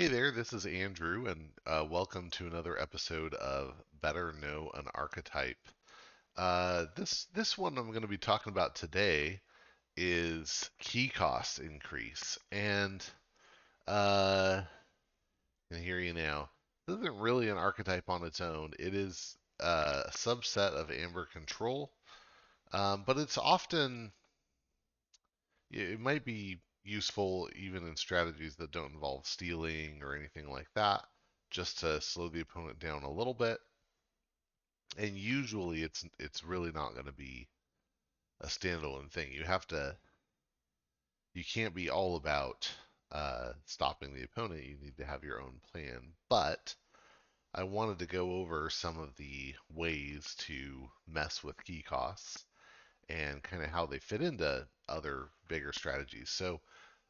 Hey there, this is Andrew, and uh, welcome to another episode of Better Know an Archetype. Uh, this this one I'm going to be talking about today is key cost increase, and uh, I hear you now. This isn't really an archetype on its own. It is uh, a subset of Amber Control, um, but it's often it might be useful even in strategies that don't involve stealing or anything like that, just to slow the opponent down a little bit. And usually it's it's really not going to be a standalone thing. You have to you can't be all about uh, stopping the opponent. You need to have your own plan. But I wanted to go over some of the ways to mess with key costs and kind of how they fit into other bigger strategies. So,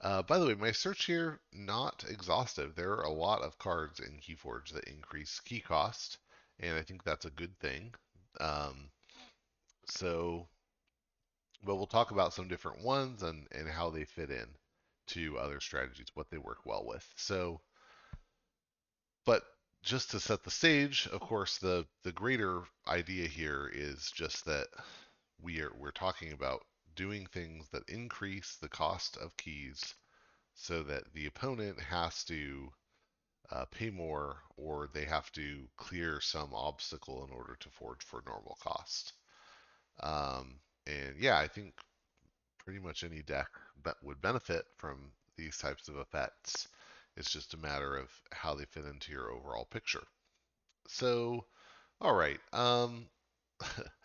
uh, by the way, my search here not exhaustive. There are a lot of cards in Keyforge that increase key cost, and I think that's a good thing. Um, so, but we'll talk about some different ones and, and how they fit in to other strategies, what they work well with. So, but just to set the stage, of course, the the greater idea here is just that we are we're talking about doing things that increase the cost of keys so that the opponent has to uh, pay more or they have to clear some obstacle in order to forge for normal cost. Um, and yeah, I think pretty much any deck that would benefit from these types of effects. It's just a matter of how they fit into your overall picture. So, all right. Um,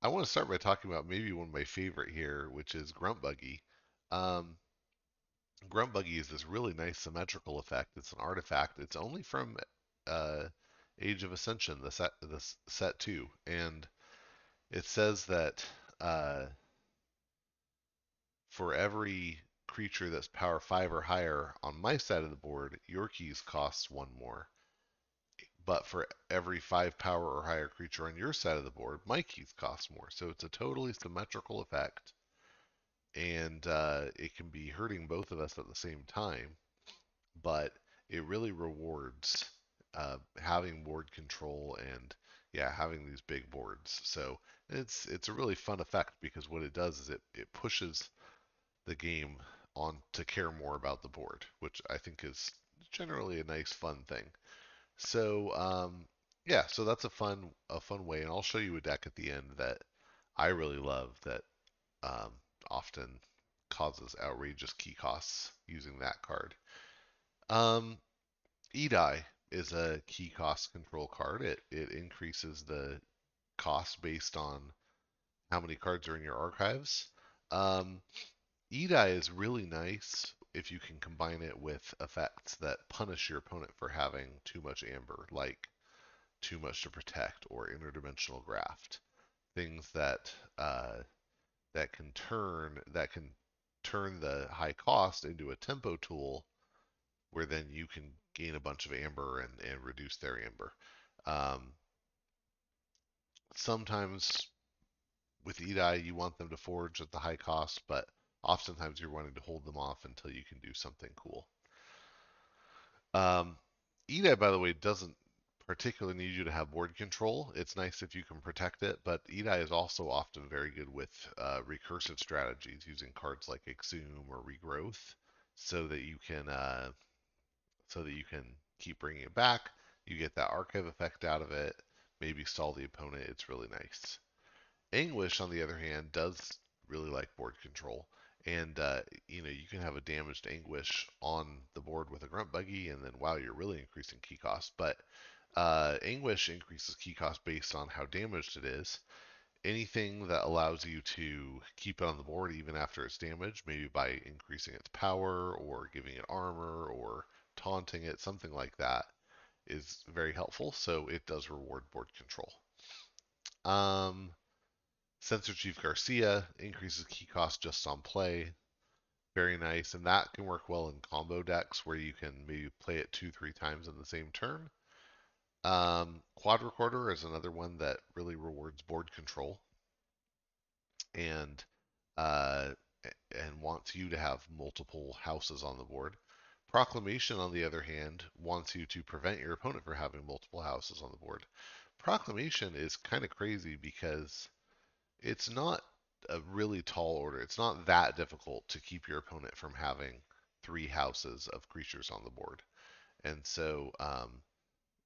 I want to start by talking about maybe one of my favorite here, which is Grunt Buggy. Um, Grunt Buggy is this really nice symmetrical effect. It's an artifact. It's only from uh, Age of Ascension, the set, the set two, and it says that uh, for every creature that's power five or higher on my side of the board, your keys costs one more but for every five power or higher creature on your side of the board, my keys cost more. So it's a totally symmetrical effect, and uh, it can be hurting both of us at the same time, but it really rewards uh, having board control and yeah, having these big boards. So it's it's a really fun effect because what it does is it it pushes the game on to care more about the board, which I think is generally a nice fun thing. So um, yeah, so that's a fun a fun way, and I'll show you a deck at the end that I really love that um, often causes outrageous key costs using that card. Um, Edai is a key cost control card. It it increases the cost based on how many cards are in your archives. Um, Edai is really nice if you can combine it with effects that punish your opponent for having too much amber, like too much to protect or interdimensional graft, things that uh, that can turn that can turn the high cost into a tempo tool, where then you can gain a bunch of amber and, and reduce their amber. Um, sometimes with Edai, you want them to forge at the high cost, but oftentimes you're wanting to hold them off until you can do something cool. Um, Edai, by the way, doesn't particularly need you to have board control. It's nice if you can protect it, but Edai is also often very good with uh, recursive strategies using cards like Exhume or Regrowth, so that you can uh, so that you can keep bringing it back. You get that archive effect out of it. Maybe stall the opponent. It's really nice. Anguish, on the other hand, does really like board control and uh, you know you can have a damaged anguish on the board with a grunt buggy and then wow you're really increasing key cost but uh, anguish increases key cost based on how damaged it is. Anything that allows you to keep it on the board even after it's damaged maybe by increasing its power or giving it armor or taunting it something like that is very helpful so it does reward board control. Um, Censor Chief Garcia increases key cost just on play. Very nice. And that can work well in combo decks where you can maybe play it two, three times in the same turn. Um, Quad Recorder is another one that really rewards board control and uh, and wants you to have multiple houses on the board. Proclamation, on the other hand, wants you to prevent your opponent from having multiple houses on the board. Proclamation is kind of crazy because it's not a really tall order. It's not that difficult to keep your opponent from having three houses of creatures on the board. And so, um,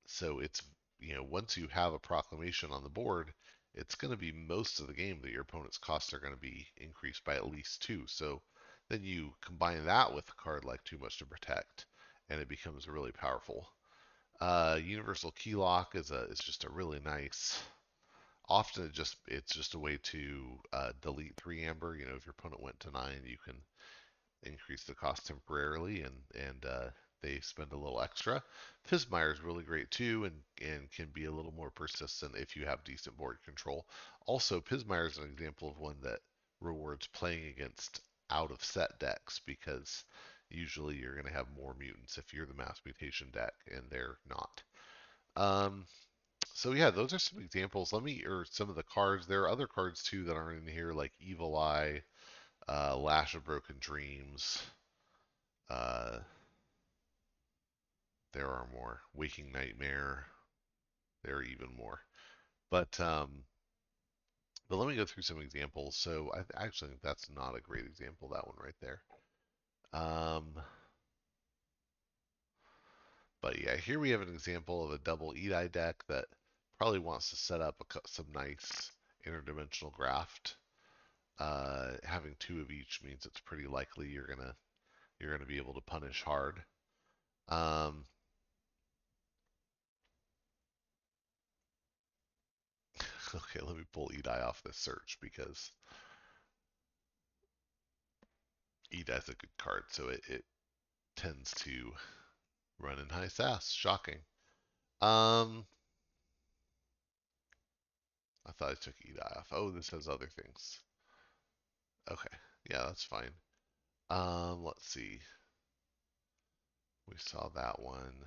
so it's you know once you have a proclamation on the board, it's going to be most of the game that your opponent's costs are going to be increased by at least two. So then you combine that with a card like Too Much to Protect, and it becomes really powerful. Uh, Universal Key Lock is a is just a really nice. Often it just it's just a way to uh, delete three amber. You know, if your opponent went to nine, you can increase the cost temporarily, and and uh, they spend a little extra. Pismire is really great too, and and can be a little more persistent if you have decent board control. Also, Pismire is an example of one that rewards playing against out of set decks because usually you're going to have more mutants if you're the mass mutation deck and they're not. Um, so yeah, those are some examples. Let me, or some of the cards. There are other cards too that aren't in here, like Evil Eye, uh, Lash of Broken Dreams. Uh, there are more. Waking Nightmare. There are even more. But um, but let me go through some examples. So I actually think that's not a great example. That one right there. Um, but yeah, here we have an example of a double Edi deck that probably wants to set up a, some nice interdimensional graft. Uh, having two of each means it's pretty likely you're gonna you're gonna be able to punish hard. Um, okay, let me pull Edai off this search because Edai's a good card, so it, it tends to run in high SAS. Shocking. Um, I thought I took Edai off. Oh, this has other things. Okay, yeah, that's fine. Um, let's see. We saw that one.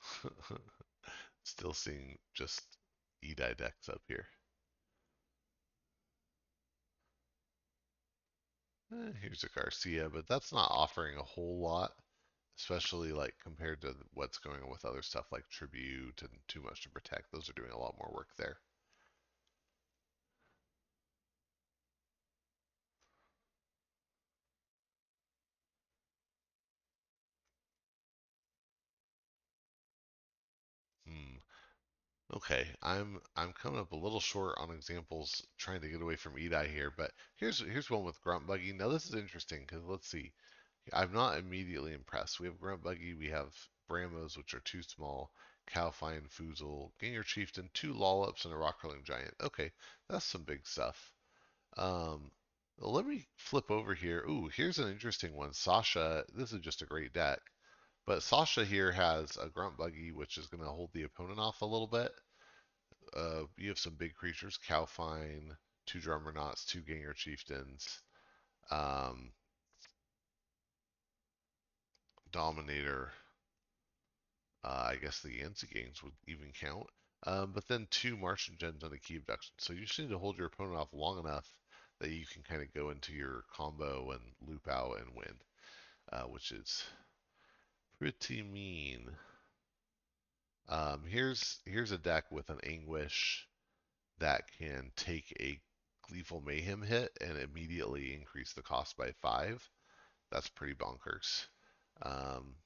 Still seeing just Edai decks up here. Eh, here's a Garcia, but that's not offering a whole lot, especially like compared to what's going on with other stuff like Tribute and Too Much to Protect. Those are doing a lot more work there. Hmm. Okay, I'm I'm coming up a little short on examples, trying to get away from Edai here, but here's here's one with Grunt Buggy. Now this is interesting because let's see, I'm not immediately impressed. We have Grunt Buggy, we have Brammos, which are too small, Cowfyne, Foozle, Ganger Chieftain, two Lollops, and a Rock Hurling Giant. Okay, that's some big stuff. Um, let me flip over here. Ooh, here's an interesting one. Sasha, this is just a great deck. But Sasha here has a Grunt Buggy, which is going to hold the opponent off a little bit. Uh, you have some big creatures, Cowfyne, two Drummernauts, two Ganger Chieftains, um, Dominator. Uh, I guess the Yancy games would even count. Um, but then two Martian Gens on a Key Abduction. So you just need to hold your opponent off long enough that you can kind of go into your combo and loop out and win, uh, which is pretty mean. Um, here's here's a deck with an Anguish that can take a Gleeful Mayhem hit and immediately increase the cost by five. That's pretty bonkers. Um,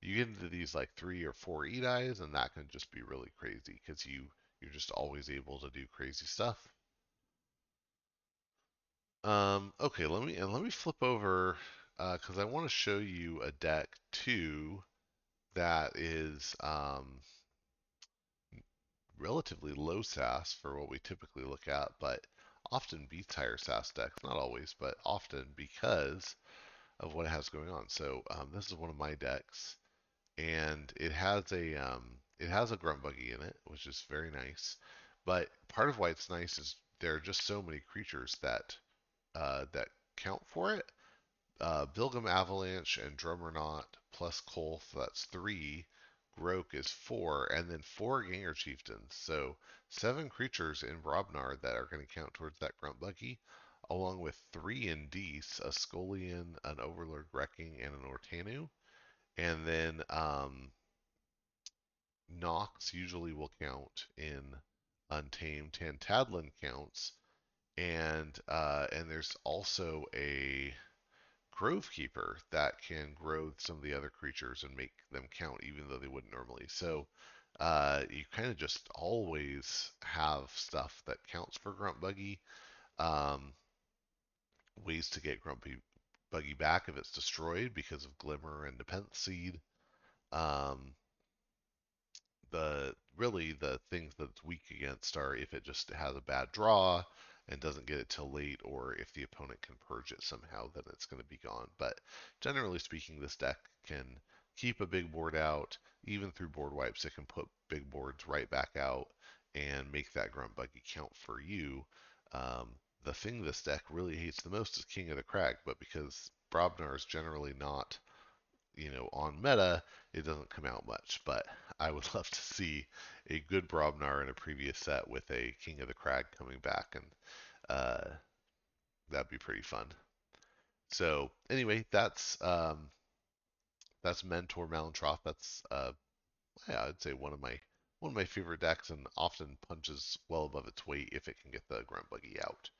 you get into these like three or four Edais, and that can just be really crazy because you you're just always able to do crazy stuff. Um, okay, let me and let me flip over because uh, I want to show you a deck too that is um, relatively low SAS for what we typically look at, but often beats higher SAS decks. Not always, but often because of what it has going on. So um, this is one of my decks, and it has a um, it has a grunt buggy in it, which is very nice. But part of why it's nice is there are just so many creatures that uh, that count for it uh, Bilgum Avalanche and Drummernaut plus Kolth, that's three. Groke is four, and then four Ganger Chieftains. So seven creatures in Brobnar that are going to count towards that Grunt Buggy. Along with three Indice, a Scullion, an Overlord Wrecking, and an Ortannu. And then um, Nox usually will count in Untamed. Tantadlin counts, and uh, and there's also a Grove Keeper that can grow some of the other creatures and make them count, even though they wouldn't normally. So uh, you kind of just always have stuff that counts for Grunt Buggy. Um, ways to get Grumpy Buggy back if it's destroyed because of Glimmer and Nepenthe Seed. Um, the really the things that it's weak against are if it just has a bad draw and doesn't get it till late, or if the opponent can purge it somehow, then it's going to be gone. But generally speaking, this deck can keep a big board out, even through board wipes. It can put big boards right back out and make that grunt buggy count for you. Um, the thing this deck really hates the most is King of the Crag, but because Brobnar is generally not you know, on meta, it doesn't come out much. But I would love to see a good Brobnar in a previous set with a King of the Crag coming back, and uh, that'd be pretty fun. So anyway, that's um, that's Mentor Malentroth. That's uh, yeah, I'd say one of my one of my favorite decks, and often punches well above its weight if it can get the Grunt Buggy out.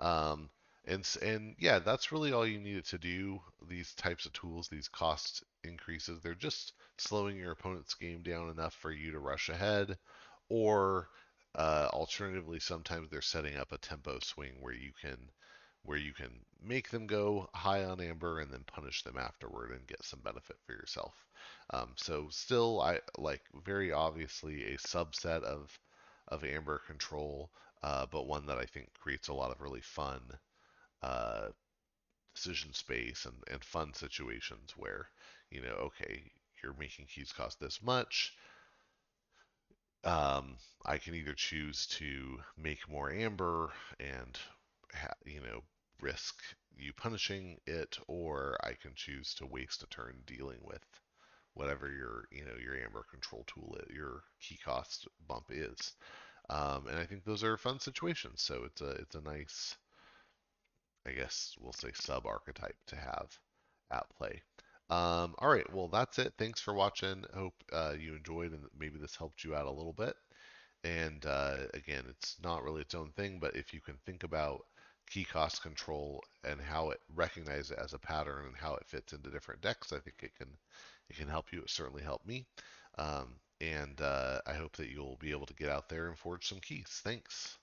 Um, and and yeah, that's really all you needed to do. These types of tools, these cost increases, they're just slowing your opponent's game down enough for you to rush ahead, or uh, alternatively, sometimes they're setting up a tempo swing where you can where you can make them go high on amber and then punish them afterward and get some benefit for yourself. Um, so still, I like very obviously a subset of of amber control, uh, but one that I think creates a lot of really fun uh, decision space and, and fun situations where, you know, okay, you're making keys cost this much. Um, I can either choose to make more amber and, you know, risk you punishing it, or I can choose to waste a turn dealing with whatever your, you know, your amber control tool, your key cost bump is. Um, and I think those are fun situations. So it's a it's a nice I guess we'll say sub archetype to have at play. Um, all right, well that's it. Thanks for watching. Hope uh, you enjoyed and maybe this helped you out a little bit. And uh, again, it's not really its own thing, but if you can think about key cost control and how it recognizes it as a pattern and how it fits into different decks, I think it can it can help you. It certainly helped me. Um, and uh, I hope that you'll be able to get out there and forge some keys. Thanks.